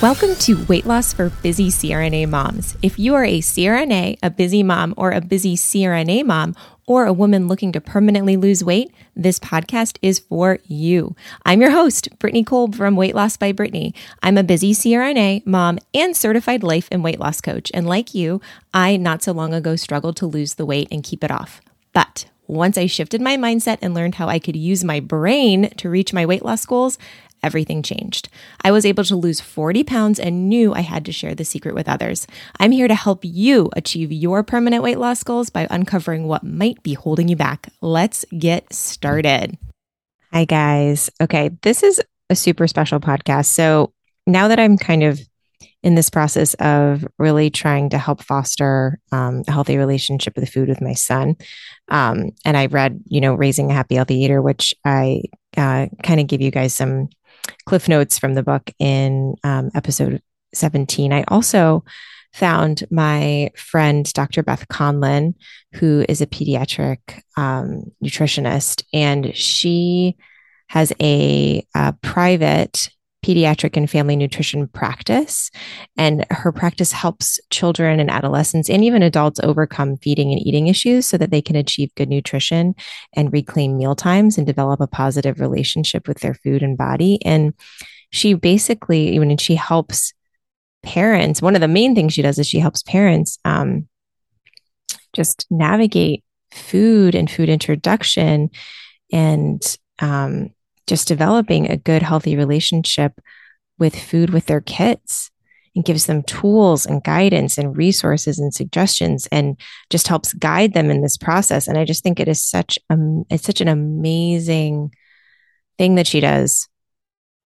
Welcome to Weight Loss for Busy CRNA Moms. If you are a CRNA, a busy mom, or a busy CRNA mom, or a woman looking to permanently lose weight, this podcast is for you. I'm your host, Brittany Kolb from Weight Loss by Brittany. I'm a busy CRNA, mom, and certified life and weight loss coach. And like you, I not so long ago struggled to lose the weight and keep it off. But once I shifted my mindset and learned how I could use my brain to reach my weight loss goals, everything changed. I was able to lose 40 pounds and knew I had to share the secret with others. I'm here to help you achieve your permanent weight loss goals by uncovering what might be holding you back. Let's get started. Hi, guys. Okay, this is a super special podcast. So now that I'm kind of in this process of really trying to help foster um, a healthy relationship with food with my son. Um, and I read, you know, Raising a Happy Healthy Eater, which I uh, kind of give you guys some cliff notes from the book in um, episode 17. I also found my friend, Dr. Beth Conlon, who is a pediatric um, nutritionist, and she has a, a private pediatric and family nutrition practice. And her practice helps children and adolescents and even adults overcome feeding and eating issues so that they can achieve good nutrition and reclaim meal times and develop a positive relationship with their food and body. And she basically, even she helps parents, one of the main things she does is she helps parents um, just navigate food and food introduction and um, just developing a good, healthy relationship with food with their kids and gives them tools and guidance and resources and suggestions and just helps guide them in this process. And I just think it is such a, it's such an amazing thing that she does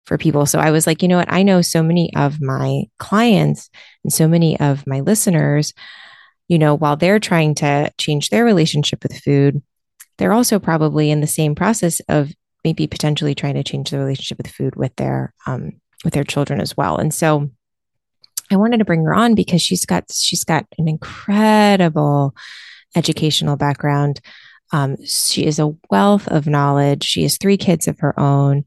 for people. So I was like, you know what? I know so many of my clients and so many of my listeners, you know, while they're trying to change their relationship with food, they're also probably in the same process of maybe potentially trying to change the relationship with food with their um, with their children as well. And so I wanted to bring her on because she's got she's got an incredible educational background. Um, she is a wealth of knowledge. She has three kids of her own,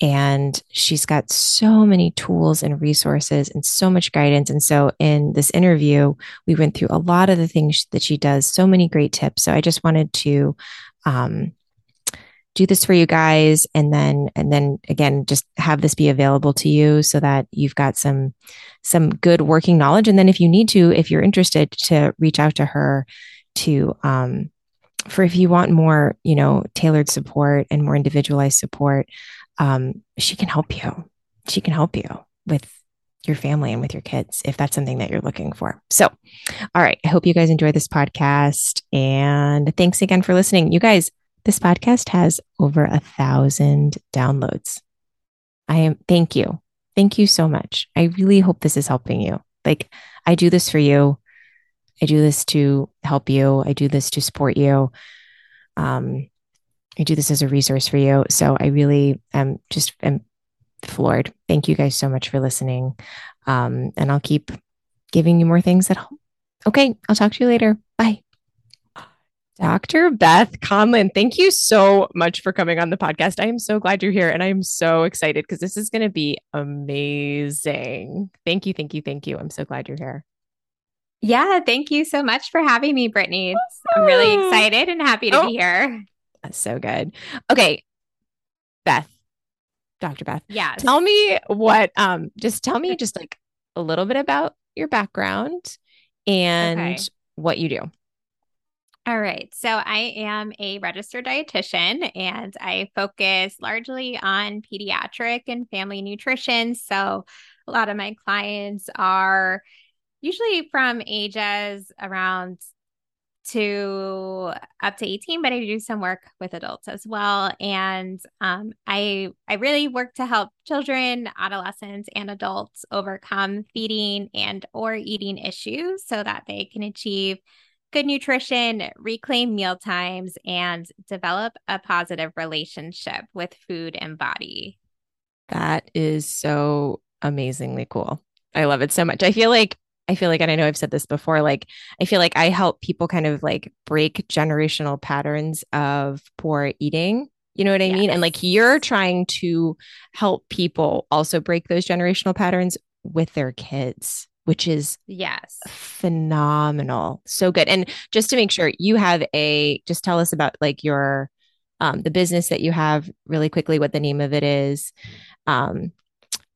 and she's got so many tools and resources and so much guidance. And so, in this interview, we went through a lot of the things that she does. So many great tips. So I just wanted to um, do this for you guys and then and then again just have this be available to you so that you've got some some good working knowledge and then if you need to if you're interested to reach out to her to um for if you want more you know tailored support and more individualized support um she can help you she can help you with your family and with your kids if that's something that you're looking for. So, all right. I hope you guys enjoy this podcast. And thanks again for listening. You guys, this podcast has over a thousand downloads. I am, thank you. Thank you so much. I really hope this is helping you. Like, I do this for you. I do this to help you. I do this to support you. Um, I do this as a resource for you. So I really am just am floored. Thank you guys so much for listening. Um, and I'll keep giving you more things at home. Okay, I'll talk to you later. Bye. Dr. Beth Conlon, thank you so much for coming on the podcast. I am so glad you're here and I'm so excited because this is going to be amazing. Thank you, thank you, thank you. I'm so glad you're here. Yeah, thank you so much for having me, Brittany. I'm really excited and happy to oh, be here. That's so good. Okay, Beth, Dr. Beth. Yeah. Tell me what, um, just tell me just like a little bit about your background and okay. what you do. All right. So I am a registered dietitian and I focus largely on pediatric and family nutrition. So a lot of my clients are usually from ages around to up to 18 but i do some work with adults as well and um, i i really work to help children adolescents and adults overcome feeding and or eating issues so that they can achieve good nutrition, reclaim meal times, and develop a positive relationship with food and body. That is so amazingly cool. I love it so much. I feel like I feel like, and I know I've said this before, like, I feel like I help people kind of like break generational patterns of poor eating. You know what I yes. mean? And like, you're trying to help people also break those generational patterns with their kids, which is yes, phenomenal. So good. And just to make sure you have a just tell us about like your um the business that you have really quickly what the name of it is. Um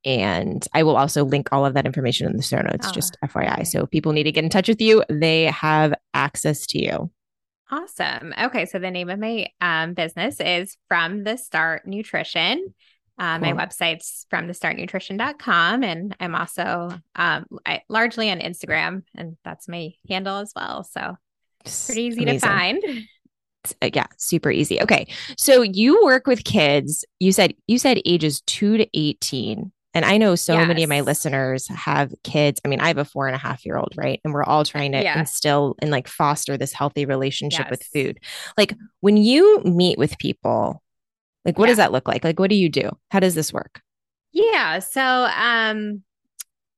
and I will also link all of that information in the show notes, oh, just FYI. Okay. So if people need to get in touch with you, they have access to you. Awesome. Okay. So the name of my um, business is From the Start Nutrition. Uh. My website's from the startnutrition.com. And I'm also um, I, largely on Instagram, and that's my handle as well. So pretty easy Amazing. to find. Uh, yeah, super easy. Okay. So you work with kids. You said you said ages 2 to 18. And I know so yes. many of my listeners have kids. I mean, I have a four and a half year old, right? And we're all trying to yeah. instill and like foster this healthy relationship yes. with food. Like when you meet with people, like what yeah. does that look like? Like what do you do? How does this work? Yeah. So um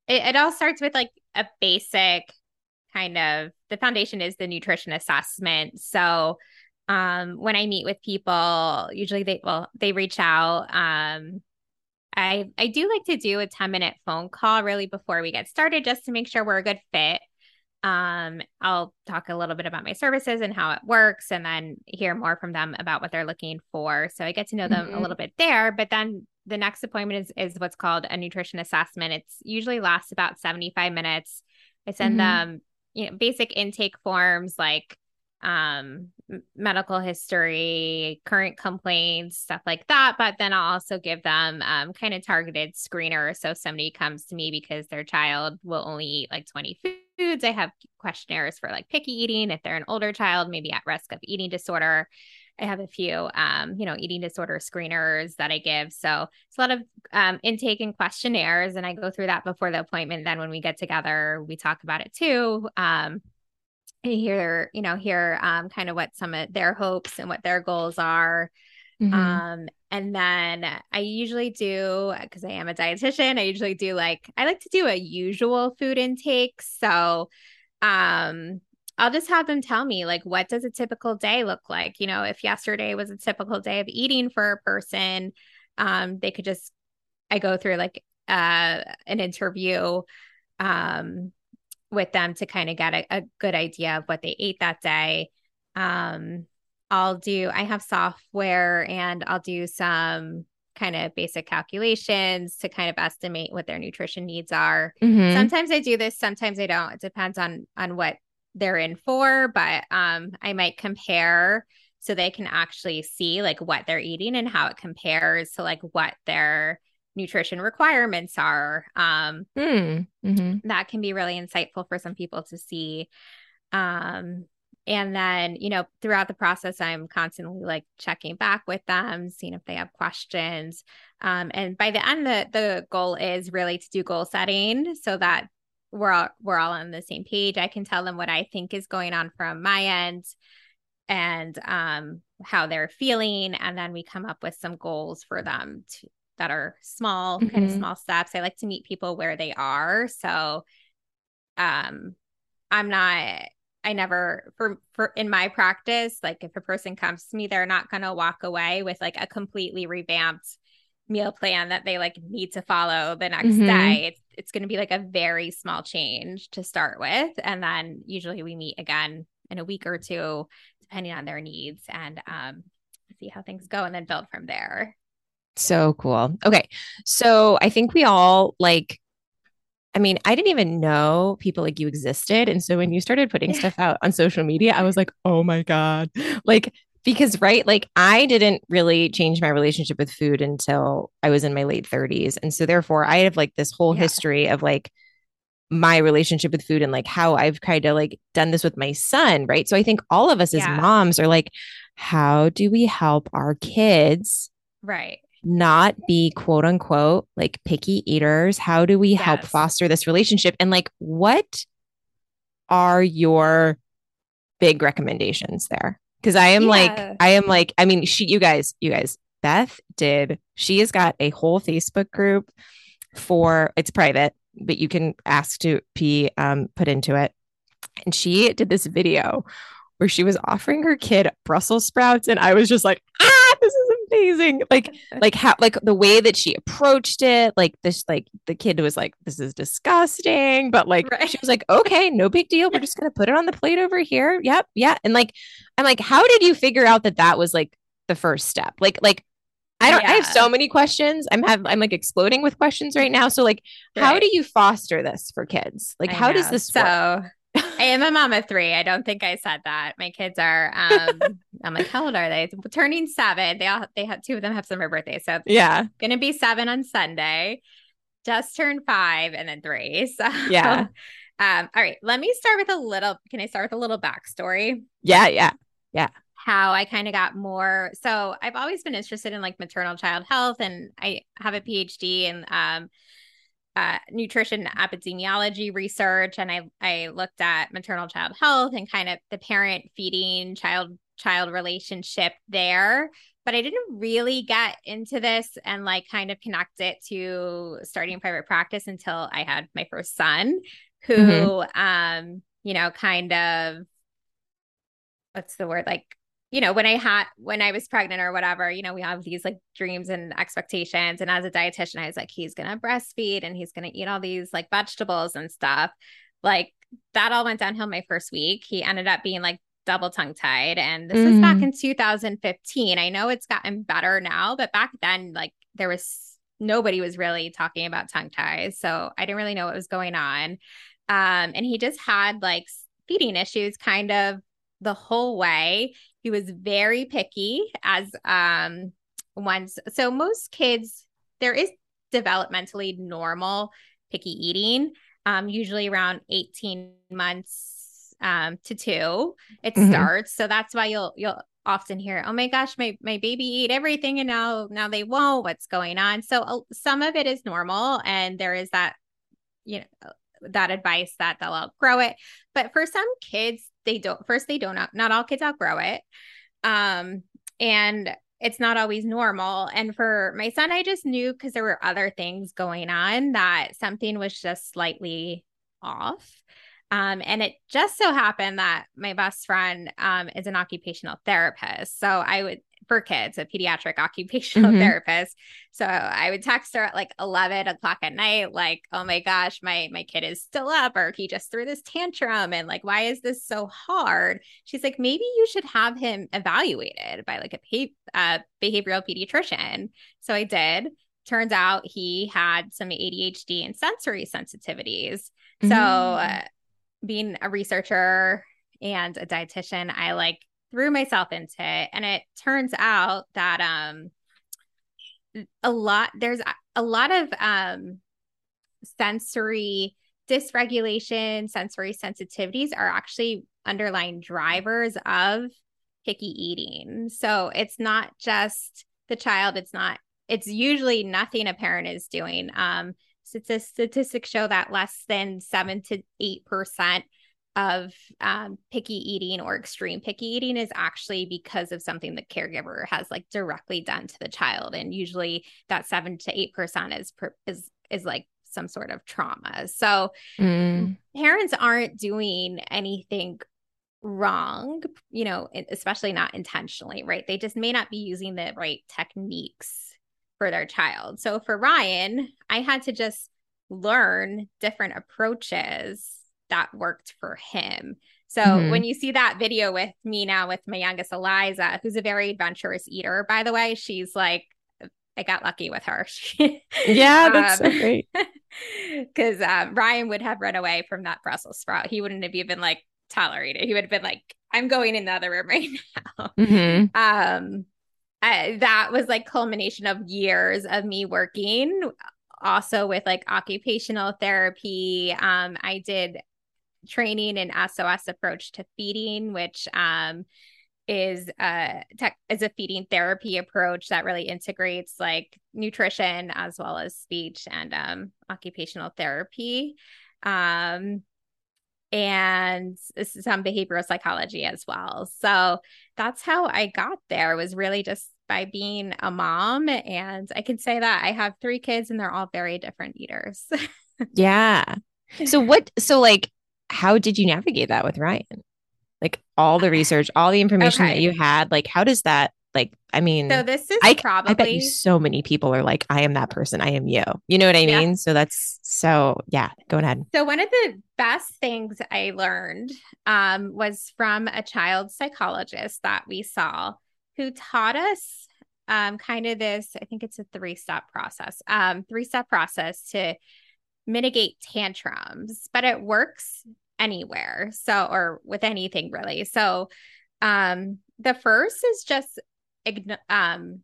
it, it all starts with like a basic kind of the foundation is the nutrition assessment. So um when I meet with people, usually they well, they reach out um I I do like to do a 10 minute phone call really before we get started just to make sure we're a good fit. Um, I'll talk a little bit about my services and how it works and then hear more from them about what they're looking for. So I get to know them mm-hmm. a little bit there, but then the next appointment is is what's called a nutrition assessment. It's usually lasts about 75 minutes. I send mm-hmm. them, you know, basic intake forms like um medical history current complaints stuff like that but then i'll also give them um, kind of targeted screener so if somebody comes to me because their child will only eat like 20 foods. I have questionnaires for like picky eating. If they're an older child maybe at risk of eating disorder. I have a few um, you know eating disorder screeners that i give. So it's a lot of um, intake and questionnaires and i go through that before the appointment. Then when we get together we talk about it too. Um, hear you know hear um, kind of what some of their hopes and what their goals are mm-hmm. um, and then i usually do because i am a dietitian i usually do like i like to do a usual food intake so um I'll just have them tell me like what does a typical day look like? You know, if yesterday was a typical day of eating for a person, um, they could just I go through like uh an interview um with them to kind of get a, a, good idea of what they ate that day. Um, I'll do, I have software and I'll do some kind of basic calculations to kind of estimate what their nutrition needs are. Mm-hmm. Sometimes I do this, sometimes I don't. It depends on on what they're in for, but um I might compare so they can actually see like what they're eating and how it compares to like what their nutrition requirements are. Um, mm, mm-hmm. That can be really insightful for some people to see. Um, and then, you know, throughout the process, I'm constantly like checking back with them, seeing if they have questions. Um, and by the end, the the goal is really to do goal setting so that we're all we're all on the same page. I can tell them what I think is going on from my end and um, how they're feeling, and then we come up with some goals for them to, that are small, mm-hmm. kind of mm-hmm. small steps. I like to meet people where they are. So um I'm not I never for for in my practice, like if a person comes to me, they're not gonna walk away with like a completely revamped meal plan that they like need to follow the next mm-hmm. day. It's it's gonna be like a very small change to start with. And then usually we meet again in a week or two, depending on their needs and um see how things go and then build from there. So cool. Okay. So I think we all like, I mean, I didn't even know people like you existed. And so when you started putting stuff out on social media, I was like, oh my God. Like, because, right, like I didn't really change my relationship with food until I was in my late 30s. And so therefore, I have like this whole yeah. history of like, my relationship with food and like how I've kind of like done this with my son, right? So I think all of us as moms are like, how do we help our kids right not be quote unquote like picky eaters? How do we yes. help foster this relationship? And like, what are your big recommendations there? Because I am yeah. like, I am like, I mean, she, you guys, you guys, Beth did, she has got a whole Facebook group for it's private, but you can ask to be um, put into it. And she did this video where she was offering her kid Brussels sprouts. And I was just like, ah, amazing. Like, like how, like the way that she approached it, like this, like the kid was like, this is disgusting. But like, right. she was like, okay, no big deal. We're just going to put it on the plate over here. Yep. Yeah. And like, I'm like, how did you figure out that that was like the first step? Like, like, I don't, yeah. I have so many questions. I'm have, I'm like exploding with questions right now. So like, right. how do you foster this for kids? Like, I how know. does this so- work? I am a mom of three. I don't think I said that. My kids are um I'm like, how old are they? Turning seven. They all they have two of them have summer birthdays. So yeah. Gonna be seven on Sunday. Just turned five and then three. So yeah. Um, all right. Let me start with a little. Can I start with a little backstory? Yeah, yeah. Yeah. How I kind of got more. So I've always been interested in like maternal child health and I have a PhD in um uh, nutrition epidemiology research and I, I looked at maternal child health and kind of the parent feeding child child relationship there but i didn't really get into this and like kind of connect it to starting private practice until i had my first son who mm-hmm. um you know kind of what's the word like you know, when I had when I was pregnant or whatever, you know, we have these like dreams and expectations. And as a dietitian, I was like, he's gonna breastfeed and he's gonna eat all these like vegetables and stuff. Like that all went downhill my first week. He ended up being like double tongue tied. And this mm. was back mm. in 2015. I know it's gotten better now, but back then, like there was nobody was really talking about tongue ties. So I didn't really know what was going on. Um, and he just had like feeding issues kind of the whole way. He was very picky as um once so most kids there is developmentally normal picky eating um usually around 18 months um to 2 it mm-hmm. starts. So that's why you'll you'll often hear oh my gosh my my baby ate everything and now now they won't. What's going on? So uh, some of it is normal and there is that you know that advice that they'll outgrow it. But for some kids they don't first they don't not all kids outgrow it. Um and it's not always normal. And for my son i just knew because there were other things going on that something was just slightly off. Um, and it just so happened that my best friend um, is an occupational therapist. So I would for kids, a pediatric occupational mm-hmm. therapist. So I would text her at like 11 o'clock at night, like, oh my gosh, my, my kid is still up, or he just threw this tantrum. And like, why is this so hard? She's like, maybe you should have him evaluated by like a uh, behavioral pediatrician. So I did. Turns out he had some ADHD and sensory sensitivities. Mm-hmm. So uh, being a researcher and a dietitian, I like threw myself into it and it turns out that um a lot there's a lot of um sensory dysregulation sensory sensitivities are actually underlying drivers of picky eating. So it's not just the child it's not it's usually nothing a parent is doing. Um statistics show that less than 7 to 8 percent of um, picky eating or extreme picky eating is actually because of something the caregiver has like directly done to the child. And usually that 7 to 8% is is is like some sort of trauma. So mm. parents aren't doing anything wrong you know especially not intentionally right? They just may not be using the right techniques for their child. So for ryan i had to just learn different approaches that worked for him. So mm-hmm. when you see that video with me now with my youngest Eliza, who's a very adventurous eater, by the way, she's like, I got lucky with her. yeah, that's um, so great. Because um, Ryan would have run away from that Brussels sprout. He wouldn't have even like tolerated. He would have been like, "I'm going in the other room right now." Mm-hmm. Um, I, that was like culmination of years of me working also with like occupational therapy. Um, I did training and SOS approach to feeding, which um, is a tech is a feeding therapy approach that really integrates like nutrition as well as speech and um, occupational therapy. Um, and some behavioral psychology as well. So that's how I got there was really just by being a mom and I can say that I have 3 kids and they're all very different eaters. yeah. So what so like how did you navigate that with Ryan? Like all the research, all the information okay. that you had, like how does that Like, I mean, so this is I, probably I bet you so many people are like, I am that person. I am you. You know what I Yeah. mean? So that's so yeah, go ahead. So one of the best things I learned um, was from a child psychologist that we saw who taught us um, kind of this, I think it's a three-step process, um, three-step process to mitigate tantrums, but it works anywhere. So, or with anything really. So um, the first is just um,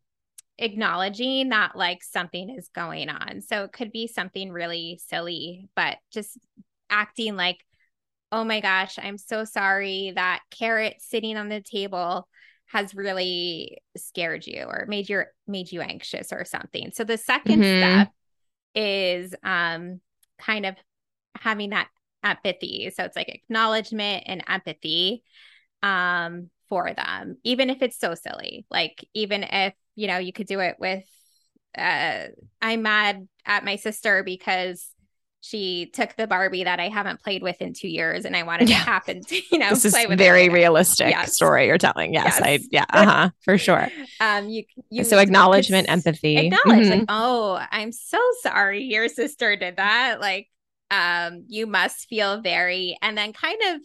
acknowledging that like something is going on. So it could be something really silly, but just acting like, oh my gosh, I'm so sorry that carrot sitting on the table has really scared you or made you made you anxious or something. So the 2nd Mhm. step is um kind of having that empathy. So it's like acknowledgement and empathy um for them even if it's so silly like even if you know you could do it with uh i'm mad at my sister because she took the barbie that i haven't played with in two years and i wanted Yeah. to happen to you know this is play with very realistic Yes. story you're telling. Yes, Yes. I yeah, uh-huh, for sure. um you you so acknowledgement, empathy. acknowledge Mhm. like oh i'm so sorry your sister did that like um you must feel very and then kind of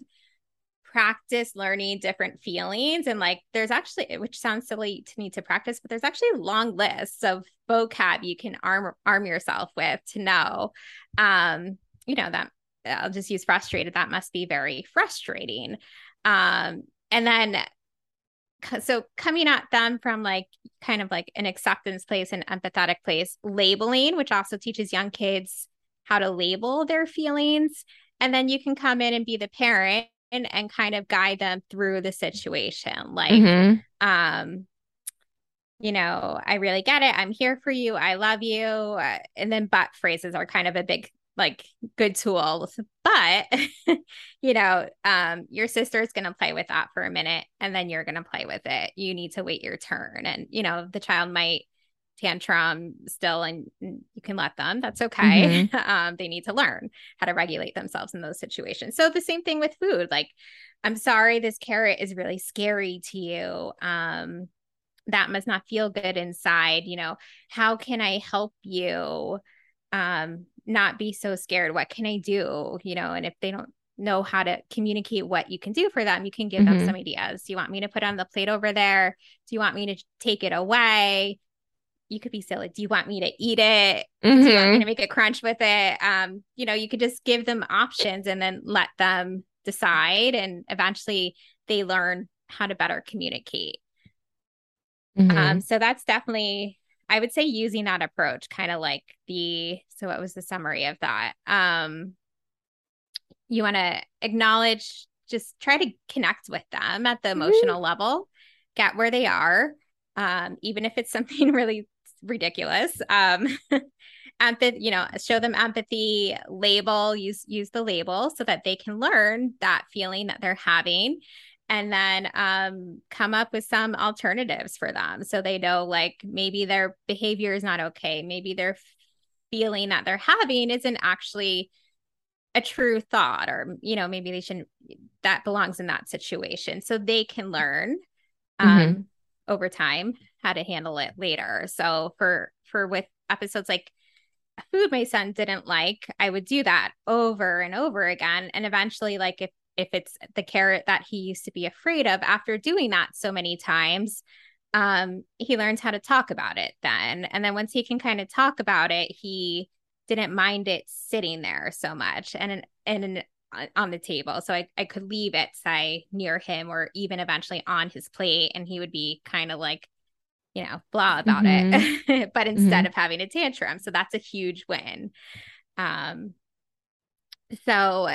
practice learning different feelings and like there's actually which sounds silly to me to practice but there's actually long lists of vocab you can arm arm yourself with to know um you know that i'll just use frustrated that must be very frustrating. Um and then so coming at them from like kind of like an acceptance place and empathetic place labeling which also teaches young kids how to label their feelings. And then you can come in and be the parent and, and kind of guide them through the situation. Like Mhm. um you know i really get it. I'm here for you. I love you. Uh, and then but phrases are kind of a big like good tool. But you know um your sister's going to play with that for a minute and then you're going to play with it. You need to wait your turn. And you know the child might tantrum still and you can let them. That's okay. Um they need to learn how to regulate themselves in those situations. So the same thing with food. Like i'm sorry this carrot is really scary to you. Um that must not feel good inside. You know how can i help you um not be so scared? What can i do? You know and if they don't know how to communicate what you can do for them you can give Mhm. them some ideas. Do you want me to put on the plate over there? Do you want me to take it away you could be silly do you want me to eat it do you want me Mhm. to make a crunch with it um you know you could just give them options and then let them decide and eventually they learn how to better communicate Mhm. um, so that's definitely, I would say, using that approach, kind of like the. So, what was the summary of that? Um, you want to acknowledge, just try to connect with them at the Mhm. emotional level, get where they are, um, even if it's something really ridiculous. Um, empathy, you know, show them empathy, label, use use the label so that they can learn that feeling that they're having and then um, come up with some alternatives for them so they know like maybe their behavior is not okay. Maybe their feeling that they're having isn't actually a true thought or you know maybe they shouldn't that belongs in that situation. So they can learn um over time how to handle it later. So for for with episodes like food my son didn't like i would do that over and over again. And eventually like if if it's the carrot that he used to be afraid of after doing that so many times um he learns how to talk about it then. And then once he can kind of talk about it he didn't mind it sitting there so much and and on the table. So I, I could leave it say near him or even eventually on his plate. And he would be kind of like you know blah about it but instead of having a tantrum so that's a huge win um so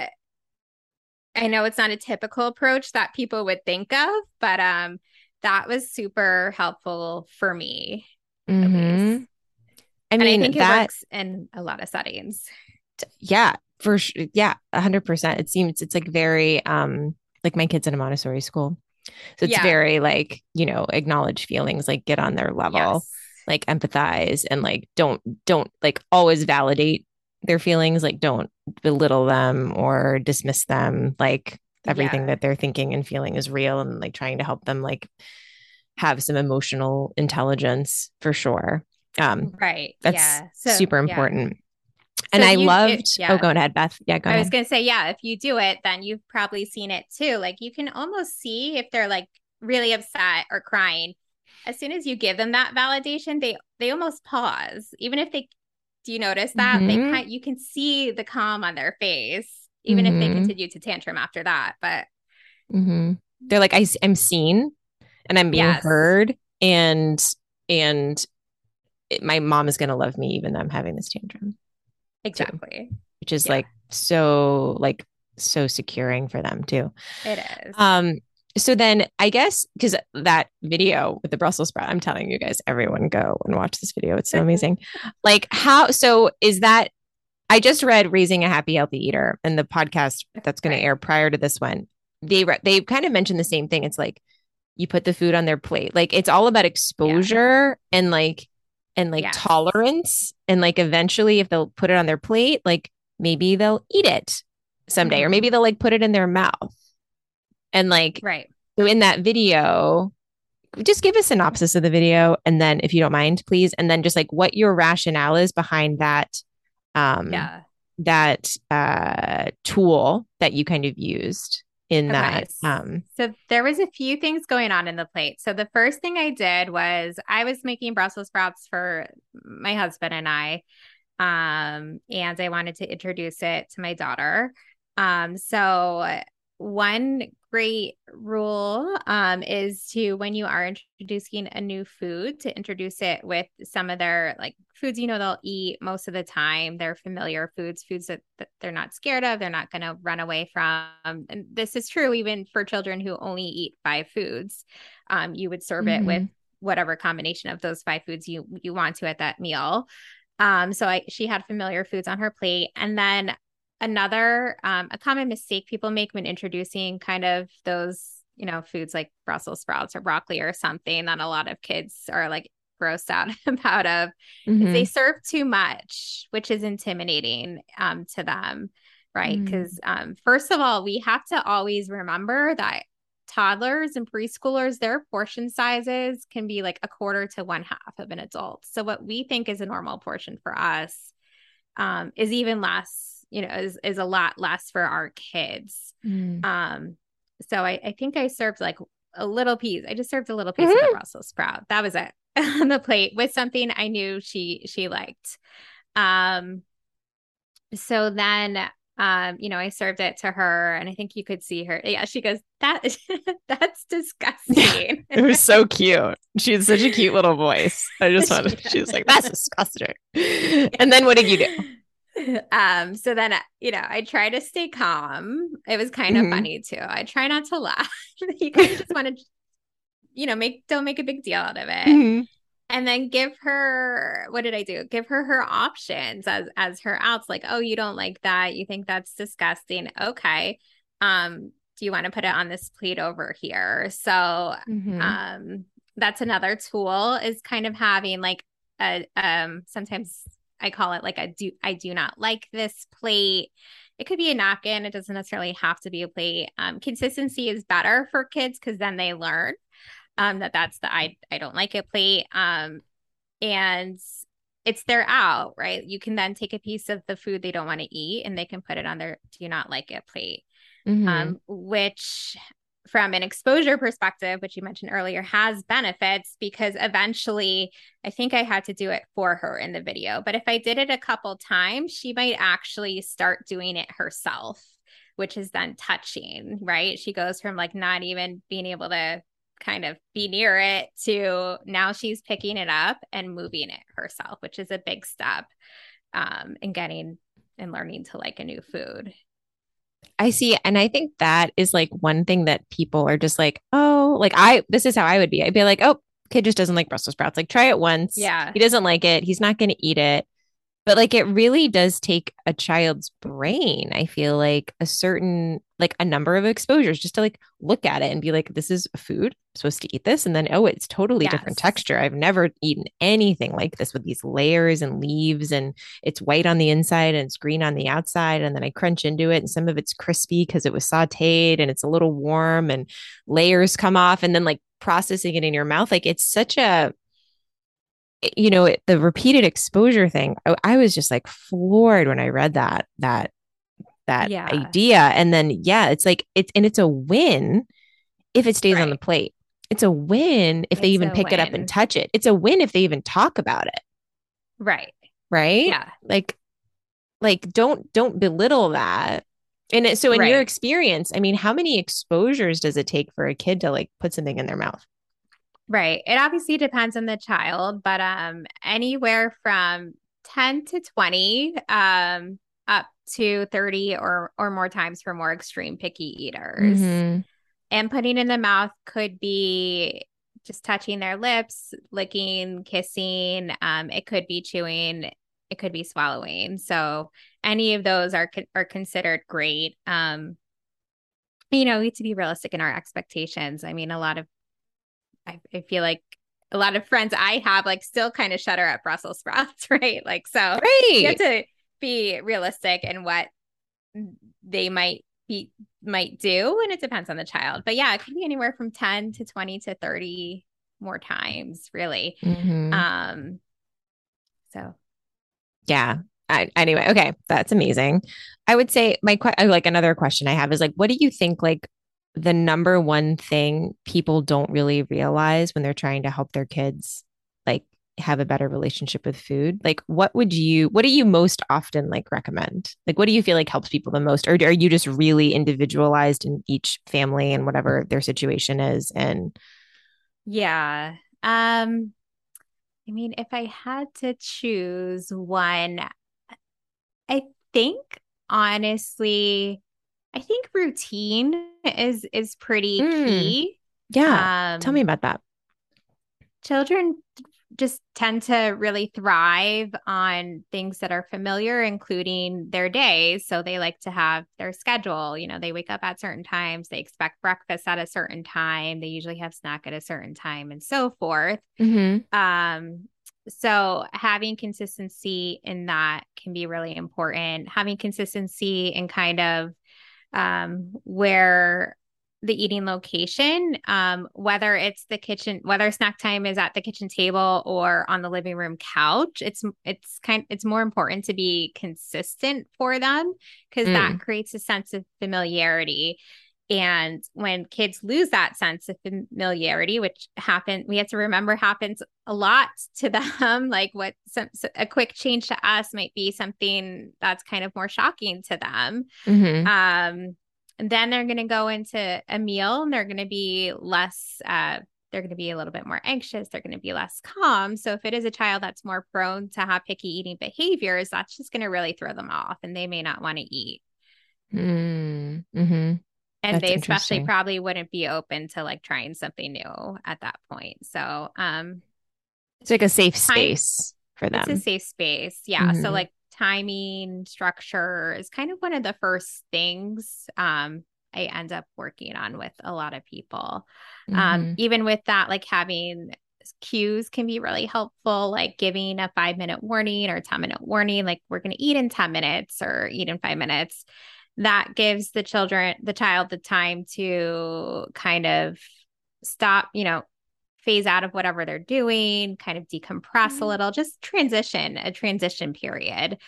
I know it's not a typical approach that people would think of, but um that was super helpful for me. Mhm. least. I and I mean think it that works in a lot of settings. yeah, for sure. Yeah, a hundred percent. It seems it's like very um like my kids in a Montessori school. So it's Yeah. very like, you know, acknowledge feelings, like get on their level, Yes. like empathize and like don't don't like always validate their feelings, like don't belittle them or dismiss them. Like everything Yeah. that they're thinking and feeling is real and like trying to help them like have some emotional intelligence for sure. Um, right. That's yeah. so, super important. And So I you- loved. it- yeah. Oh, go ahead, Beth. Yeah, go ahead. I ahead. was going to say, yeah, if you do it, then you've probably seen it too. Like you can almost see if they're like really upset or crying. As soon as you give them that validation, they they almost pause. Even if they do you notice that? They Mhm. kind you can see the calm on their face, even if they Mhm. continue to tantrum after that. But mm-hmm. They're like, I, am seen, and I'm being Yes. heard, and and it, my mom is gonna love me even though I'm having this tantrum, exactly. which is Yeah. like so like so securing for them too. It is. Um, so then I guess because that video with the Brussels sprout, I'm telling you guys, everyone go and watch this video. It's so amazing. like how so is that I just read Raising a Happy Healthy Eater and the podcast that's going Right. to air prior to this one. They re- they kind of mentioned the same thing. It's like you put the food on their plate. Like it's all about exposure and like and like Yes. tolerance and like eventually if they'll put it on their plate, like maybe they'll eat it someday or Mhm. maybe they'll like put it in their mouth. And like right. so in that video, just give a synopsis of the video and then if you don't mind, please, and then just like what your rationale is behind that um Yeah. that uh tool that you kind of used in Okay. that um So there was a few things going on in the plate. So the first thing I did was I was making Brussels sprouts for my husband and I. Um, and I wanted to introduce it to my daughter. Um, so one great rule um is to when you are introducing a new food to introduce it with some of their like foods you know they'll eat most of the time. They're familiar foods foods that, that they're not scared of they're not going to run away from. And this is true even for children who only eat five foods. Um you would serve it with whatever combination of those five foods you you want to at that meal. Um so I she had familiar foods on her plate. And then another um, a common mistake people make when introducing kind of those you know foods like brussels sprouts or broccoli or something that a lot of kids are like grossed out about of is mhm. they serve too much which is intimidating um, to them right Mm. because um, first of all we have to always remember that toddlers and preschoolers their portion sizes can be like a quarter to one half of an adult so what we think is a normal portion for us um, is even less you know is, is a lot less for our kids Mm. um so I, I think i served like a little piece i just served a little piece of the brussels sprout that was it on the plate with something i knew she she liked um so then um you know i served it to her and i think you could see her yeah she goes that that's disgusting It was so cute. She had such a cute little voice. I just She wanted. She was like, "That's disgusting." And then what did you do? um so then uh, you know i try to stay calm. It was kind of Mhm. funny too. I try not to laugh. You kind of just want to you know make don't make a big deal out of it. Mhm. and then give her what did i do? Give her her options as as her outs like oh you don't like that. You think that's disgusting. Okay. Um do you want to put it on this plate over here? So Mhm. um that's another tool is kind of having like a um sometimes i call it like a do i do not like this plate. It could be a napkin. It doesn't necessarily have to be a plate. Um consistency is better for kids because then they learn um that that's the i i don't like it plate. Um and it's their out right? You can then take a piece of the food they don't want to eat and they can put it on their do not like it plate. Mhm. um, which from an exposure perspective, which you mentioned earlier, has benefits because eventually I think I had to do it for her in the video. But if I did it a couple times, she might actually start doing it herself, which is then touching, right? She goes from like not even being able to kind of be near it to now she's picking it up and moving it herself, which is a big step um, in getting and learning to like a new food. I see. And I think that is like one thing that people are just like, oh, like I, this is how I would be. I'd be like, oh, kid just doesn't like Brussels sprouts. Like, try it once. Yeah. He doesn't like it. He's not going to eat it. But like, it really does take a child's brain. I feel like a certain like a number of exposures just to like look at it and be like, this is food. I'm supposed to eat this. And then, oh, it's totally yes. different texture. I've never eaten anything like this with these layers and leaves, and it's white on the inside and it's green on the outside. And then I crunch into it, and some of it's crispy because it was sauteed and it's a little warm, and layers come off. And then, like, processing it in your mouth, like, it's such a you know the repeated exposure thing I, I was just like floored when i read that that that yeah. idea. And then, yeah, it's like, it's, and it's a win if it stays right. on the plate. It's a win if it's they even pick win. it up and touch it. It's a win if they even talk about it. Right. Right. Yeah. Like, like don't, don't belittle that. And it, so in right. your experience, I mean, how many exposures does it take for a kid to like put something in their mouth? Right. It obviously depends on the child, but um anywhere from 10 to 20 um up to 30 or or more times for more extreme picky eaters. Mm-hmm. And putting in the mouth could be just touching their lips, licking, kissing. Um, it could be chewing. It could be swallowing. So any of those are are considered great. Um, you know, we need to be realistic in our expectations. I mean, a lot of I, I feel like a lot of friends I have like still kind of shudder at Brussels sprouts, right? Like so right. you have to be realistic in what they might be might do and it depends on the child but yeah it could be anywhere from 10 to 20 to 30 more times really mm-hmm. um so yeah I, anyway okay that's amazing i would say my que- like another question i have is like what do you think like the number one thing people don't really realize when they're trying to help their kids like have a better relationship with food like what would you what do you most often like recommend? Like what do you feel like helps people the most? Or are you just really individualized in each family and whatever their situation is and yeah um i mean if i had to choose one i think honestly i think routine is is pretty mm. key yeah um, tell me about that children just tend to really thrive on things that are familiar, including their days. So they like to have their schedule. You know, they wake up at certain times, they expect breakfast at a certain time, they usually have snack at a certain time, and so forth. Mm-hmm. Um, so having consistency in that can be really important. Having consistency in kind of um, where the eating location, um, whether it's the kitchen, whether snack time is at the kitchen table or on the living room couch. It's it's kind it's more important to be consistent for them because mm. that creates a sense of familiarity. And when kids lose that sense of familiarity, which happen, we have to remember happens a lot to them. like what some a quick change to us might be something that's kind of more shocking to them. Mm-hmm. Um, and then they're going to go into a meal and they're going to be less, uh, they're going to be a little bit more anxious. They're going to be less calm. So if it is a child that's more prone to have picky eating behaviors, that's just going to really throw them off and they may not want to eat. Mm, hmm And that's they especially probably wouldn't be open to like trying something new at that point. So, um, it's like a safe space for them. It's a safe space. Yeah. Mm-hmm. So like timing structure is kind of one of the first things um, I end up working on with a lot of people. Um, mm-hmm. Um, even with that, like having cues can be really helpful, like giving a five minute warning or 10 minute warning, like we're going to eat in 10 minutes or eat in five minutes. That gives the children, the child, the time to kind of stop, you know, phase out of whatever they're doing, kind of decompress mm-hmm. a little, just transition, a transition period.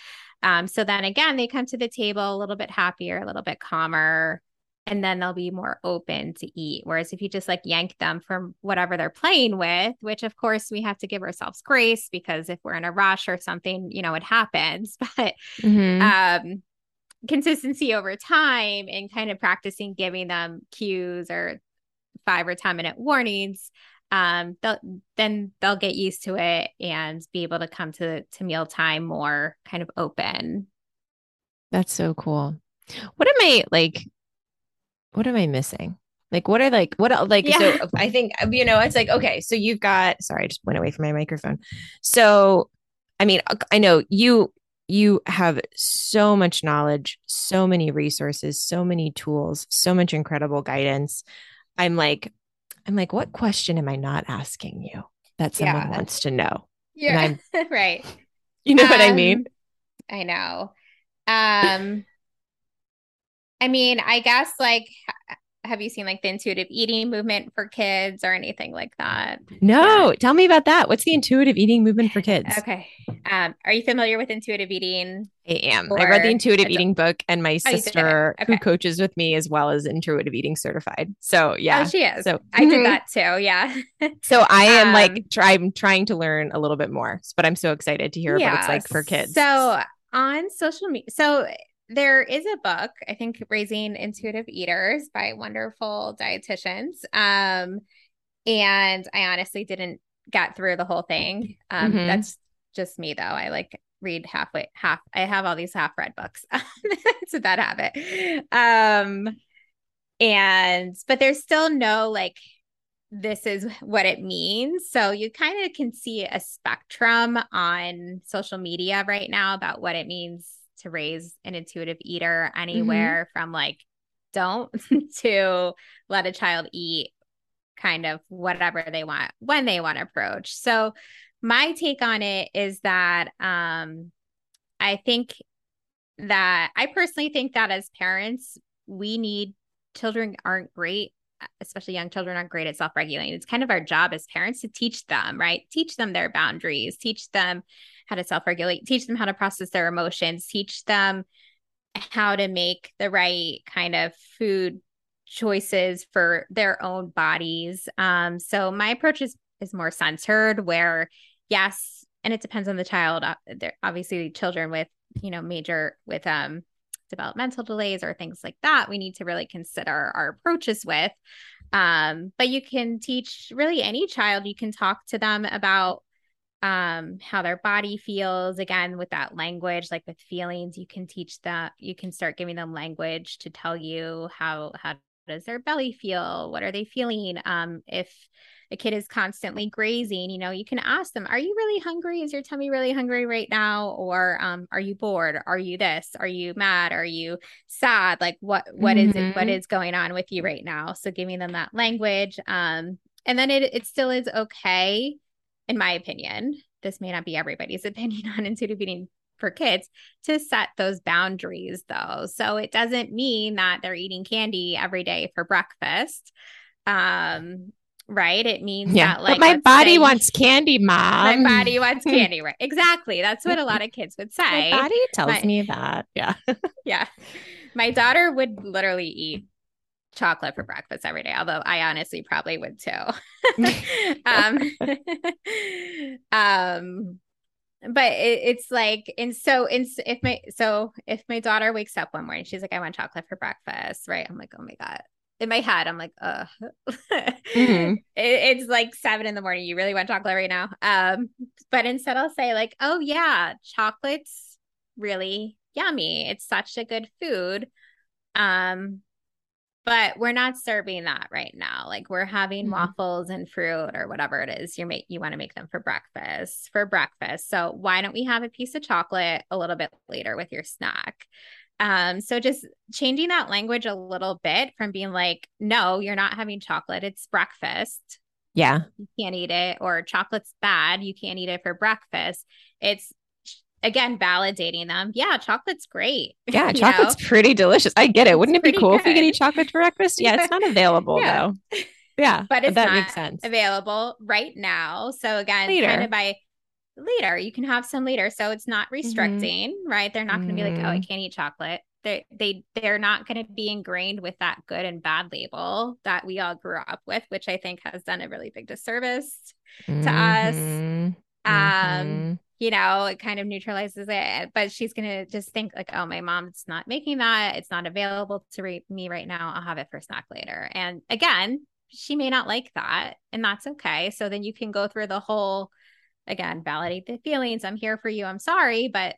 Um, so then again, they come to the table a little bit happier, a little bit calmer, and then they'll be more open to eat. Whereas if you just like yank them from whatever they're playing with, which of course we have to give ourselves grace because if we're in a rush or something, you know, it happens. But mm-hmm. um, consistency over time and kind of practicing giving them cues or five or 10 minute warnings um they'll then they'll get used to it and be able to come to to mealtime more kind of open. That's so cool. What am i like what am i missing? Like what are like what like yeah. so i think you know it's like okay so you've got sorry i just went away from my microphone. So i mean i know you you have so much knowledge, so many resources, so many tools, so much incredible guidance. I'm like, I'm like, what question am I not asking you that someone yeah. wants to know? Yeah, right. You know um, what I um, mean? I know. Um, I mean, I guess like have you seen like the intuitive eating movement for kids or anything like that? No, yeah. tell me about that. What's the intuitive eating movement for kids? Okay. Um, are you familiar with intuitive eating? I am. I read the intuitive eating book, and my oh, sister, okay. who coaches with me, as well as intuitive eating certified. So yeah, oh, she is. So I did that too. Yeah. so I am um, like try, I'm trying to learn a little bit more, but I'm so excited to hear yeah, what it's like for kids. So on social media, so there is a book, I think, Raising Intuitive Eaters by wonderful dietitians. Um, and I honestly didn't get through the whole thing. Um, mm-hmm. That's just me, though. I like read halfway, half. I have all these half read books. it's a bad habit. Um, and, but there's still no like, this is what it means. So you kind of can see a spectrum on social media right now about what it means to raise an intuitive eater mm-hmm. anywhere mm-hmm. from like don't to let a child eat kind of whatever they want when they want to approach. So my take on it is that um I think that I personally think that as parents we need children aren't great especially young children aren't great at self-regulating. It's kind of our job as parents to teach them, right? Teach them their boundaries, teach them how to self regulate, teach them how to process their emotions, teach them how to make the right kind of food choices for their own bodies. Um, so my approach is is more centered where yes, and it depends on the child. Uh, obviously children with, you know, major with um developmental delays or things like that we need to really consider our approaches with um, but you can teach really any child you can talk to them about um how their body feels again with that language like with feelings you can teach that you can start giving them language to tell you how how does their belly feel? What are they feeling? Um if a kid is constantly grazing you know you can ask them are you really hungry? Is your tummy really hungry right now? Or um are you bored? Are you this? Are you mad? Are you sad? Like what what mm-hmm. is it what mm-hmm. going on with you right now? So giving them that language um and then it it still is okay in my opinion, this may not be everybody's opinion on intuitive eating for kids to set those boundaries though. So it doesn't mean that they're eating candy every day for breakfast. Um, right? It means yeah, that like my body say, wants candy, mom. My body wants candy, right? Exactly. That's what a lot of kids would say. My body tells my, me that. Yeah. yeah. My daughter would literally eat chocolate for breakfast every day, although I honestly probably would too. um, um, but it, it's like, and so, and if my, so if my daughter wakes up one morning, she's like, I want chocolate for breakfast, right? I'm like, oh my God. In my head, I'm like, uh, mm-hmm. it, it's like seven in the morning. You really want chocolate right now? Um, but instead, I'll say like, oh yeah, chocolate's really yummy. It's such a good food. Um, but we're not serving that right now. Like we're having mm-hmm. waffles and fruit or whatever it is you're make you want to make them for breakfast for breakfast. So why don't we have a piece of chocolate a little bit later with your snack? Um so just changing that language a little bit from being like no you're not having chocolate it's breakfast. Yeah. You can't eat it or chocolate's bad you can't eat it for breakfast. It's again validating them. Yeah, chocolate's great. Yeah, chocolate's know? pretty delicious. I get it. It's Wouldn't it be cool good. if we could eat chocolate for breakfast? Yeah, it's not available yeah. though. Yeah, but it's that makes sense. available right now. So again, later. kind of by later, you can have some later. So it's not mm-hmm. restricting, mm-hmm. right? They're not going to be like, oh, I mm-hmm. can't eat chocolate. They they they're not going to be ingrained with that good and bad label that we all grew up with, which I think has done a really big disservice to mm-hmm. us. Um, mm-hmm you know, it kind of neutralizes it. But she's going to just think, like, oh, my mom's not making that. It's not available to re- me right now. I'll have it for snack later. And again, she may not like that. And that's okay. So then you can go through the whole, again, validate the feelings. I'm here for you. I'm sorry. But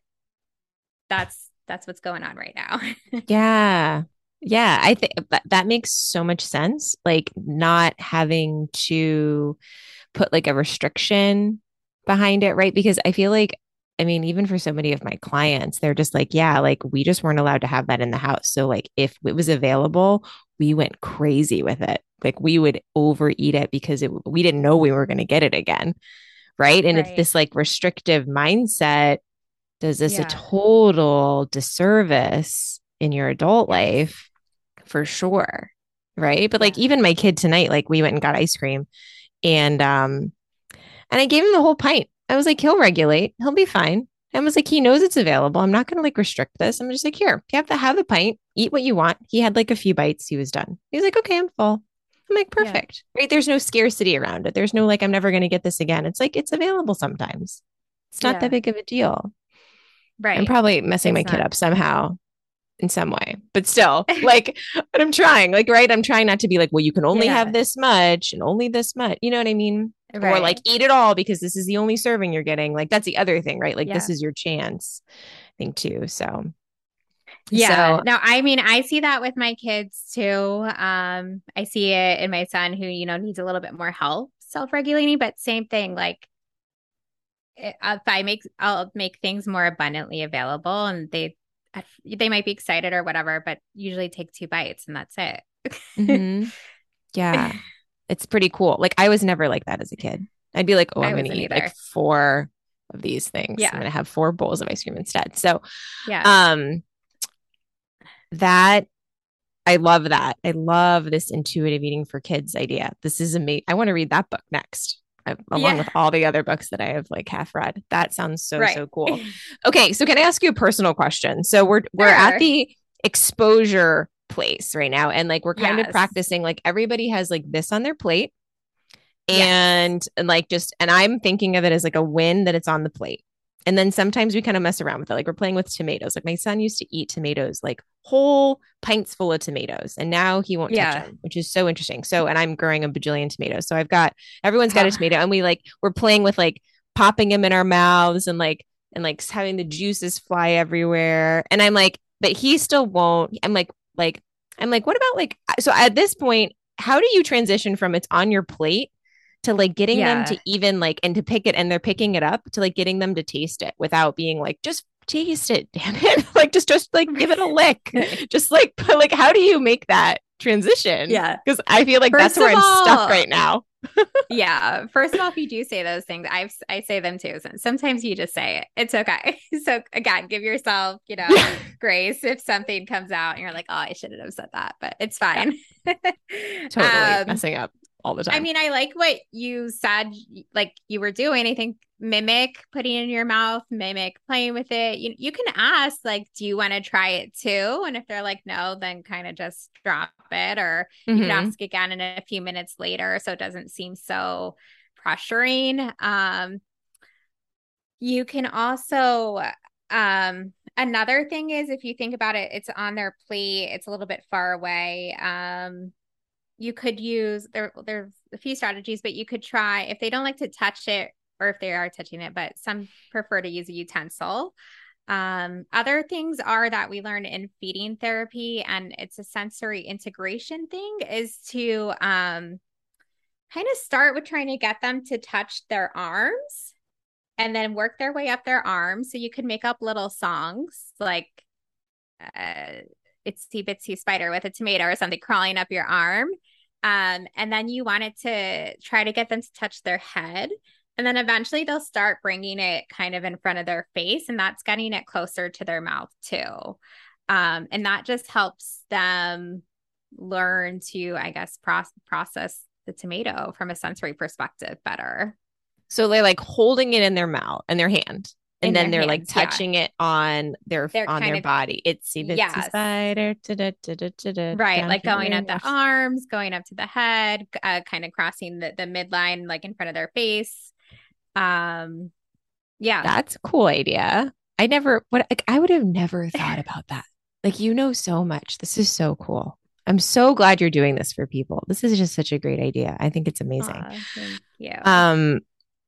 that's, that's what's going on right now. yeah. Yeah. I think that, that makes so much sense. Like, not having to put like a restriction behind it, right? Because I feel like I mean, even for so many of my clients, they're just like, yeah, like we just weren't allowed to have that in the house. So, like, if it was available, we went crazy with it. Like, we would overeat it because it, we didn't know we were going to get it again. Right. And right. it's this like restrictive mindset does this yeah. a total disservice in your adult life for sure. Right. But like, even my kid tonight, like, we went and got ice cream and, um, and I gave him the whole pint I was like, he'll regulate. He'll be fine. I was like, he knows it's available. I'm not going to like restrict this. I'm just like, here, you have to have the pint, eat what you want. He had like a few bites. He was done. He was like, okay, I'm full. I'm like, perfect. Yeah. Right. There's no scarcity around it. There's no like, I'm never going to get this again. It's like, it's available sometimes. It's not yeah. that big of a deal. Right. I'm probably messing it's my not. kid up somehow in some way, but still, like, but I'm trying, like, right. I'm trying not to be like, well, you can only yeah. have this much and only this much. You know what I mean? Right. Or like eat it all because this is the only serving you're getting. Like that's the other thing, right? Like yeah. this is your chance, I think too. So yeah. So, no, I mean, I see that with my kids too. Um, I see it in my son who, you know, needs a little bit more help self-regulating, but same thing, like if I make I'll make things more abundantly available and they they might be excited or whatever, but usually take two bites and that's it. mm-hmm. Yeah it's pretty cool. Like I was never like that as a kid. I'd be like, oh, I'm going to eat either. like four of these things. Yeah. I'm going to have four bowls of ice cream instead. So, yeah. Um, that I love that. I love this intuitive eating for kids idea. This is amazing. I want to read that book next. Along yeah. with all the other books that I have like half read. That sounds so right. so cool. Okay, so can I ask you a personal question? So we're we're sure. at the exposure place right now and like we're kind yes. of practicing like everybody has like this on their plate. And yes. and like just and i'm thinking of it as like a win that it's on the plate. And then sometimes we kind of mess around with it. Like we're playing with tomatoes. Like my son used to eat tomatoes like whole pints full of tomatoes and now he won't yeah. touch them which is so interesting. So and i'm growing a bajillion tomatoes. So i've got everyone's got a tomato and we like we're playing with like popping them in our mouths and like and like having the juices fly everywhere. And i'm like but he still won't i'm like like I'm like, what about like so at this point, how do you transition from it's on your plate to like getting yeah. them to even like and to pick it and they're picking it up to like getting them to taste it without being like just taste it damn it like just just like give it a lick just like like how do you make that transition yeah because i feel like First that's where i'm stuck right now yeah. First of all, if you do say those things, I've I say them too. Sometimes you just say it. It's okay. So again, give yourself, you know, grace if something comes out and you're like, oh, I shouldn't have said that, but it's fine. Yeah. totally um, messing up all the time. I mean, I like what you said, like you were doing. I think mimic putting in your mouth, mimic playing with it. You you can ask like, do you want to try it too? And if they're like no, then kind of just drop it, or mm-hmm. you can mm-hmm. ask again in a few minutes later, so it doesn't seem so pressuring. Um, you can also um another thing is if you think about it it's on their plate it's a little bit far away um you could use there there's a few strategies but you could try if they don't like to touch it or if they are touching it but some prefer to use a utensil um, other things are that we learn in feeding therapy and it's a sensory integration thing is to um, kind of start with trying to get them to touch their arms and then work their way up their arms so you can make up little songs like uh, itsy bitsy spider with a tomato or something crawling up your arm um, and then you wanted to try to get them to touch their head. And then eventually they'll start bringing it kind of in front of their face, and that's getting it closer to their mouth too. Um, and that just helps them learn to, I guess, pro- process the tomato from a sensory perspective better. So they're like holding it in their mouth and their hand and then they're hands, like touching yeah. it on their they're on their of, body. It's even yes. spider, right? Like going up the arms, going up to the head, uh, kind of crossing the the midline, like in front of their face. Um, yeah, that's a cool idea. I never what like, I would have never thought about that. Like you know so much. This is so cool. I'm so glad you're doing this for people. This is just such a great idea. I think it's amazing. Thank. Um,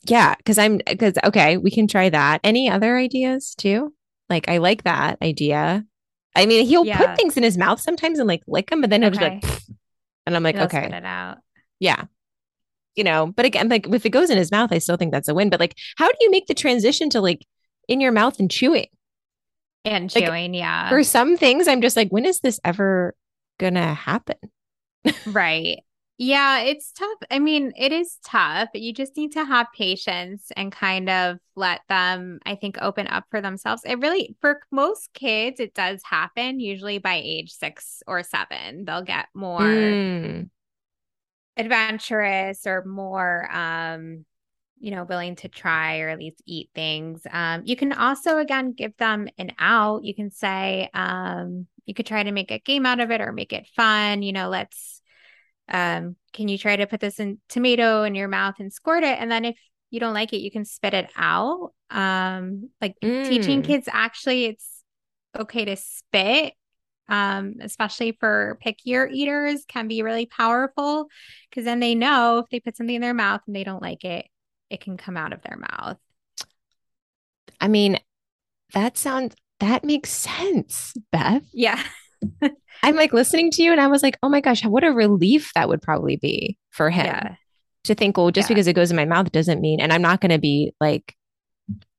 yeah, because I'm because okay, we can try that. Any other ideas too? Like I like that idea. I mean, he'll yeah. put things in his mouth sometimes and like lick them, but then he'll okay. just like, and I'm like, he'll okay, it out. Yeah, you know. But again, like if it goes in his mouth, I still think that's a win. But like, how do you make the transition to like in your mouth and chewing. And Like, chewing, yeah. For some things, I'm just like, when is this ever gonna happen? Right. Yeah, it's tough. I mean, it is tough. You just need to have patience and kind of let them, I think, open up for themselves. It really, for most kids, it does happen usually by age six or seven. They'll get more Mm, adventurous or more, um, you know, willing to try or at least eat things. Um, you can also, again, give them an out. You can say, um, you could try to make a game out of it or make it fun. You know, let's um, can you try to put this in tomato in your mouth and squirt it? And then if you don't like it, you can spit it out. Um, like teaching Mm. kids actually it's okay to spit, um, especially for pickier eaters, can be really powerful because then they know if they put something in their mouth and they don't like it, it can come out of their mouth. I mean, that sounds that makes sense, Beth. Yeah. I'm like listening to you and I was like, oh my gosh, what a relief that would probably be for him Yeah. to think, well, just Yeah. because it goes in my mouth doesn't mean, and I'm not going to be like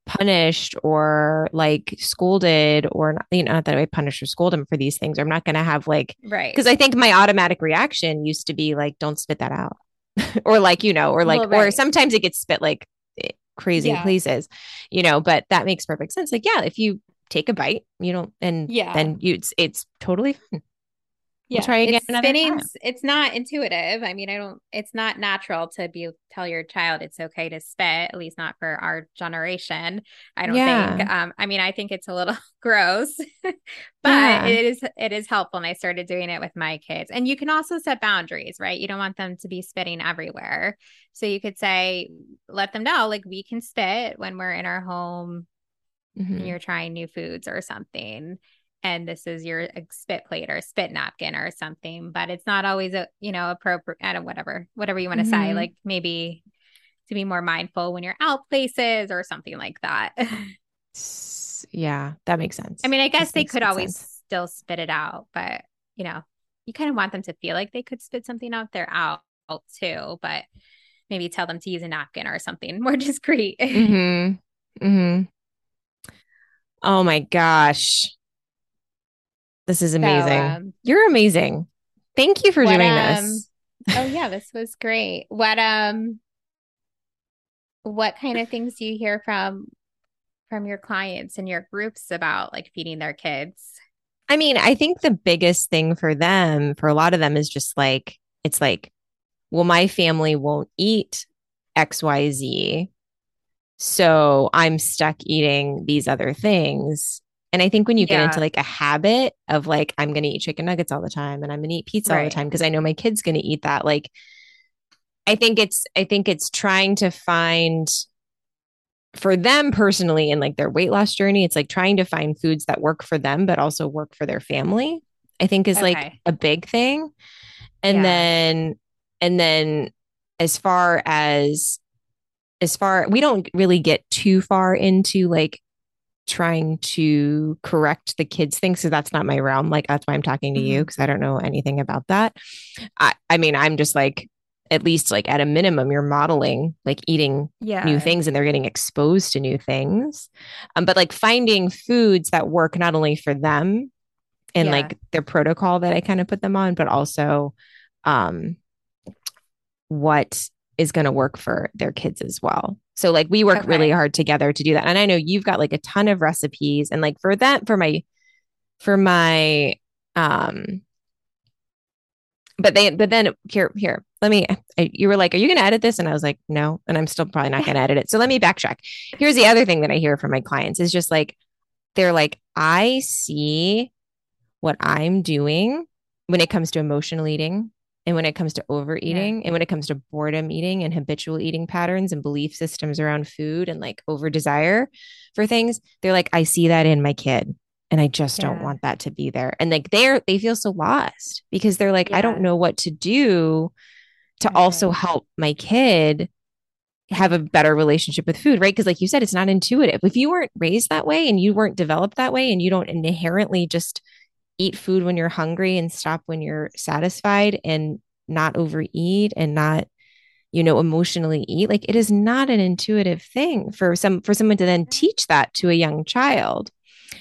punished or like scolded or not, you know, not that I punish or scold him for these things. I'm not going to have like, Right. because I think my automatic reaction used to be like, don't spit that out. or like, you know, or like, Well, or sometimes it gets spit like eh, crazy Yeah. places, you know, but that makes perfect sense. Like, yeah, if you take a bite, you don't, and Yeah. then you, it's, it's totally fine. Yeah, try again it's time. it's not intuitive. I mean, I don't it's not natural to be tell your child it's okay to spit, at least not for our generation. I don't Yeah. think. Um, I mean, I think it's a little gross, but Yeah. it is it is helpful. And I started doing it with my kids. And you can also set boundaries, right? You don't want them to be spitting everywhere. So you could say, let them know, like we can spit when we're in our home Mhm. and you're trying new foods or something and this is your spit plate or spit napkin or something but it's not always a you know appropriate I don't whatever whatever you want to say Mhm. like maybe to be more mindful when you're out places or something like that Yeah, that makes sense. i mean i guess they could always sense. still spit it out but you know you kind of want them to feel like they could spit something out there out too but maybe tell them to use a napkin or something more discreet Mm-hmm. Mm-hmm. Oh my gosh. This is So, amazing. um, You're amazing. Thank you for What, doing um, this. oh yeah, this was great. What um what kind of things do you hear from from your clients and your groups about like feeding their kids? I mean, I think the biggest thing for them, for a lot of them, is just like, it's like, well, my family won't eat XYZ. So I'm stuck eating these other things. And I think when you get into like a habit of like, I'm going to eat chicken nuggets all the time and I'm going to eat pizza all the time because I know my kid's going to eat that. Like, I think it's, I think it's trying to find for them personally in like their weight loss journey, it's like trying to find foods that work for them, but also work for their family. I think is like a big thing. And Yeah. then, and then as far as, as far, we don't really get too far into like trying to correct the kids thing. So that's not my realm. Like that's why I'm talking to you because I don't know anything about that. I, I mean, I'm just like, at least like at a minimum, you're modeling like eating Yeah. new things and they're getting exposed to new things. Um, but like finding foods that work not only for them and Yeah. like their protocol that I kind of put them on, but also um, what is going to work for their kids as well. So like we work really hard together to do that. And I know you've got like a ton of recipes and like for that, for my, for my, um, but they, but then here, here, let me, I, you were like, are you going to edit this? And I was like, no. And I'm still probably not going to edit it. So let me backtrack. Here's the other thing that I hear from my clients is just like, they're like, I see what I'm doing when it comes to emotional eating and when it comes to overeating and when it comes to boredom eating and habitual eating patterns and belief systems around food and like over desire for things. They're like, I see that in my kid and I just don't want that to be there. And like they're, they feel so lost because they're like, I don't know what to do to also help my kid have a better relationship with food, right? Because, like you said, it's not intuitive. If you weren't raised that way and you weren't developed that way and you don't inherently just eat food when you're hungry and stop when you're satisfied and not overeat and not you know, emotionally eat. Like it is not an intuitive thing for some for someone to then mm-hmm. teach that to a young child.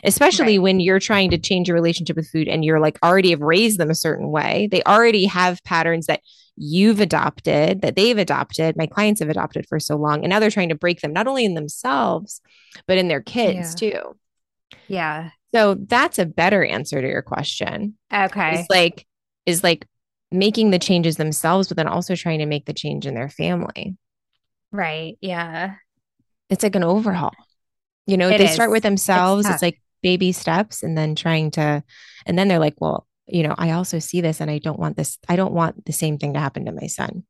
Especially right. when you're trying to change your relationship with food and you're like already have raised them a certain way. They already have patterns that you've adopted, that they've adopted, my clients have adopted for so long. And now they're trying to break them, not only in themselves, but in their kids yeah. too. Yeah. So that's a better answer to your question. Okay. It's like, is like making the changes themselves, but then also trying to make the change in their family. Right. Yeah. It's like an overhaul. You know, it they is. start with themselves. It's, it's like baby steps and then trying to, and then they're like, well, you know, I also see this and I don't want this. I don't want the same thing to happen to my son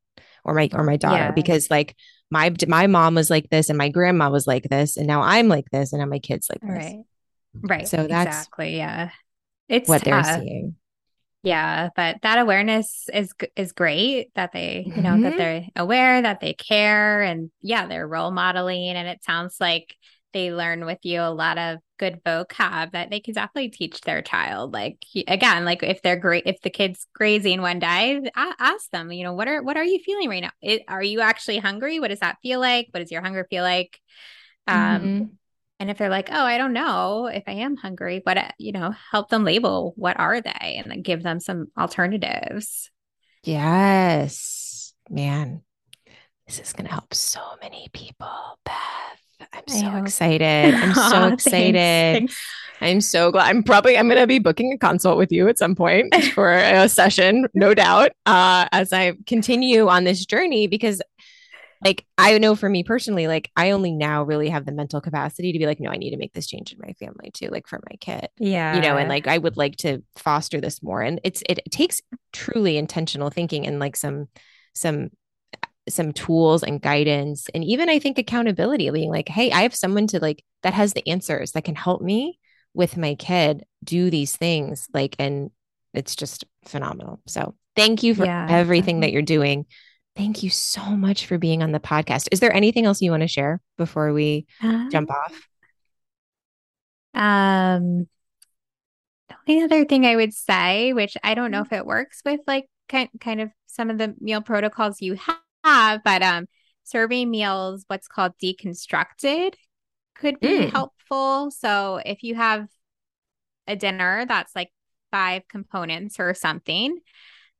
or my, or my daughter yeah. because like my, my mom was like this and my grandma was like this. And now I'm like this and now my kids like this. Right. Right. So that's exactly. Yeah. It's what they're seeing. Yeah, but that awareness is is great that they, you know, mm-hmm. that they're aware that they care and yeah, they're role modeling and it sounds like they learn with you a lot of good vocab that they can definitely teach their child. Like again, like if they're great, if the kid's grazing one day, ask them, you know, what are what are you feeling right now? It, are you actually hungry? What does that feel like? What does your hunger feel like? Um, mm-hmm. And if they're like, oh, I don't know if I am hungry, but, uh, you know, help them label what are they and then give them some alternatives. Yes, man. This is going to help so many people, Beth. I'm so excited. I'm so excited. Thanks, thanks. I'm so glad. I'm probably I'm going to be booking a consult with you at some point for a session, no doubt, uh, as I continue on this journey because like I know for me personally, like I only now really have the mental capacity to be like, no, I need to make this change in my family too, like for my kid. Yeah. You know, and like I would like to foster this more. And it's it, it takes truly intentional thinking and like some some some tools and guidance and even I think accountability, being like, hey, I have someone to like that has the answers that can help me with my kid do these things. Like, and it's just phenomenal. So thank you for yeah, everything that you're doing Thank you so much for being on the podcast. Is there anything else you want to share before we uh, jump off? Um, the only other thing I would say, which I don't know mm-hmm. if it works with like kind kind of some of the meal protocols you have, but um, serving meals, what's called deconstructed, could be mm. helpful. So if you have a dinner that's like five components or something,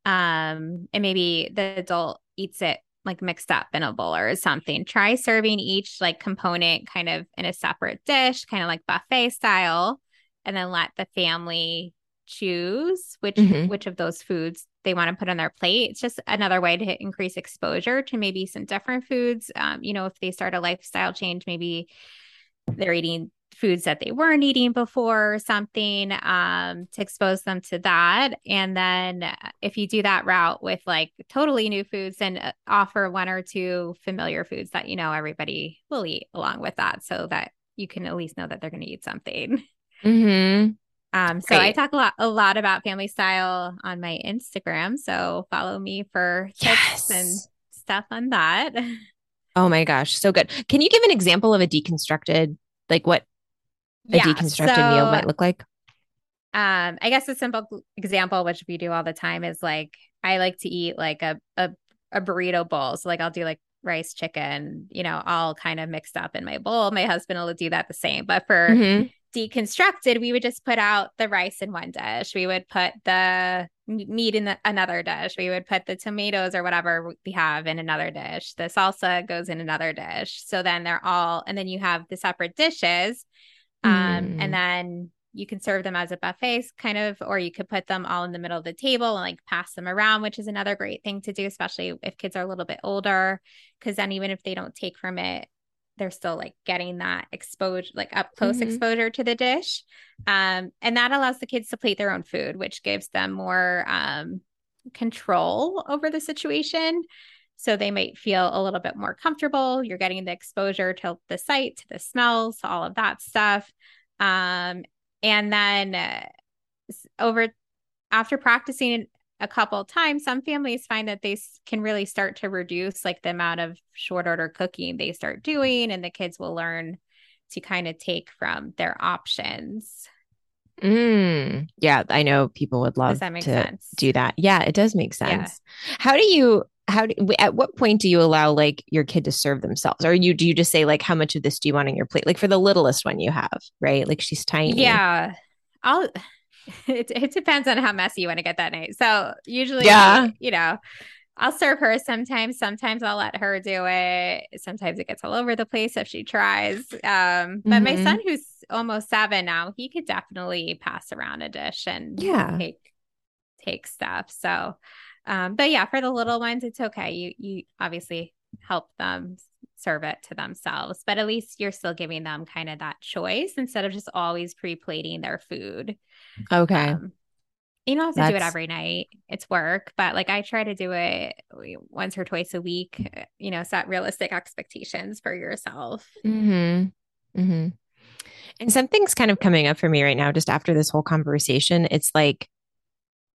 um, and maybe the adult eats it like mixed up in a bowl or something. Try serving each like component kind of in a separate dish, kind of like buffet style, and then let the family choose which mm-hmm. which of those foods they want to put on their plate. It's just another way to increase exposure to maybe some different foods. Um, you know, if they start a lifestyle change, maybe they're eating foods that they weren't eating before or something um, to expose them to that. And then uh, if you do that route with like totally new foods, then uh, offer one or two familiar foods that you know everybody will eat along with that so that you can at least know that they're going to eat something. Mm-hmm. Um, so Great. I talk a lot, a lot about family style on my Instagram. So follow me for tips yes. and stuff on that. Oh my gosh, so good. Can you give an example of a deconstructed, like what a yeah, deconstructed so, meal might look like? Um, I guess a simple example, which we do all the time, is like I like to eat like a a, a burrito bowl. So like I'll do like rice, chicken, you know, all kind of mixed up in my bowl. My husband will do that the same. But for mm-hmm. deconstructed, we would just put out the rice in one dish. We would put the meat in the, another dish. We would put the tomatoes or whatever we have in another dish. The salsa goes in another dish. So then they're all, and then you have the separate dishes um, mm. And then you can serve them as a buffet kind of, or you could put them all in the middle of the table and like pass them around, which is another great thing to do, especially if kids are a little bit older. Cause then even if they don't take from it, they're still like getting that exposure, like up close mm-hmm. exposure to the dish. Um, and that allows the kids to plate their own food, which gives them more um, control over the situation. So they might feel a little bit more comfortable. You're getting the exposure to the sight, to the smells, to all of that stuff. Um, and then uh, over after practicing a couple times, some families find that they can really start to reduce like the amount of short order cooking they start doing, and the kids will learn to kind of take from their options. Mm, yeah, I know people would love to sense? do that. Yeah, it does make sense. Yeah. How do you how do, at what point do you allow like your kid to serve themselves or you do you just say like how much of this do you want on your plate like for the littlest one you have right like she's tiny yeah i'll it, it depends on how messy you want to get that night so usually yeah you know I'll serve her sometimes. Sometimes I'll let her do it. Sometimes it gets all over the place if she tries. Um, but mm-hmm. my son, who's almost seven now, he could definitely pass around a dish and yeah. take take stuff. So um, but yeah, for the little ones, it's okay. You you obviously help them serve it to themselves, but at least you're still giving them kind of that choice instead of just always pre-plating their food. Okay. Um, you don't have to That's... do it every night. It's work, but like I try to do it once or twice a week. You know, set realistic expectations for yourself. Hmm. Hmm. And something's kind of coming up for me right now, just after this whole conversation. It's like,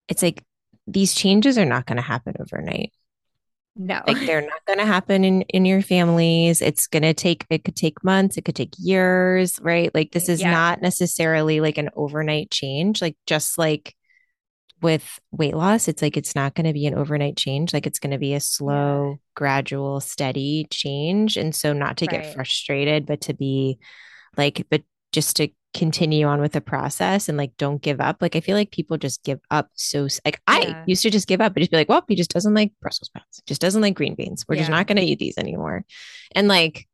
it's like these changes are not going to happen overnight. No. Like they're not going to happen in in your families. It's going to take it could take months, it could take years, right? Like this is yeah. not necessarily like an overnight change. Like just like with weight loss, it's like it's not going to be an overnight change. Like it's going to be a slow, yeah. gradual, steady change. And so not to right. get frustrated, but to be like but just to continue on with the process and like don't give up. Like I feel like people just give up so like yeah. I used to just give up and just be like, well, he just doesn't like Brussels sprouts, just doesn't like green beans. We're yeah. just not going to eat these anymore. And like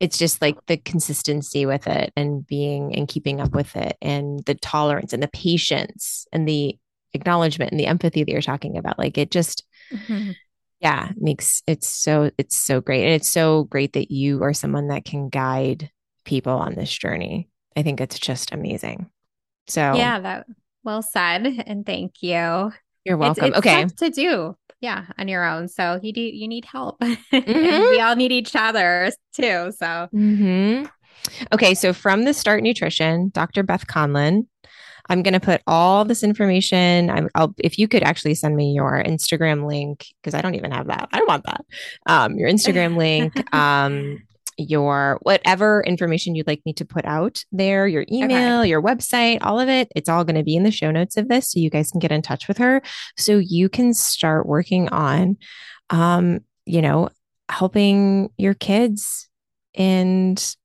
it's just like the consistency with it and being and keeping up with it and the tolerance and the patience and the acknowledgement and the empathy that you're talking about. Like it just mm-hmm. yeah, makes it's so it's so great. And it's so great that you are someone that can guide people on this journey. I think it's just amazing. So yeah, that well said, and thank you. You're welcome. It's, it's okay, to do yeah on your own. So you do you need help. Mm-hmm. we all need each other too. So. Mm-hmm. Okay, so from the Start Nutrition, Dr. Beth Conlon, I'm going to put all this information. i will if you could actually send me your Instagram link because I don't even have that. I don't want that. Um, your Instagram link, um, your whatever information you'd like me to put out there, your email, okay. your website, all of it. It's all going to be in the show notes of this. So you guys can get in touch with her so you can start working on, um, you know, helping your kids and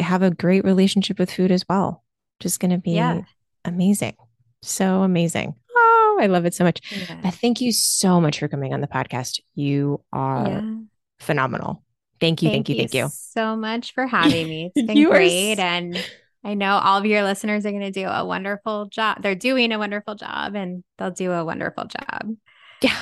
have a great relationship with food as well. Just going to be yeah. amazing. So amazing. Oh, I love it so much. Yeah. Thank you so much for coming on the podcast. You are yeah. phenomenal. Thank you, thank, thank you, thank you so much for having me. It's been great. Are... And I know all of your listeners are going to do a wonderful job. They're doing a wonderful job and they'll do a wonderful job. Yeah.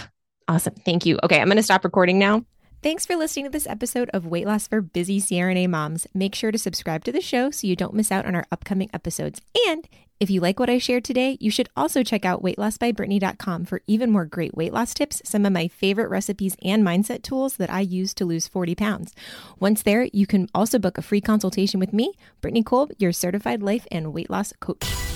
Awesome. Thank you. Okay. I'm going to stop recording now. Thanks for listening to this episode of Weight Loss for Busy CRNA Moms. Make sure to subscribe to the show so you don't miss out on our upcoming episodes. And if you like what I shared today, you should also check out weightlossbybrittany.com for even more great weight loss tips, some of my favorite recipes and mindset tools that I use to lose 40 pounds. Once there, you can also book a free consultation with me, Brittany Kolb, your certified life and weight loss coach.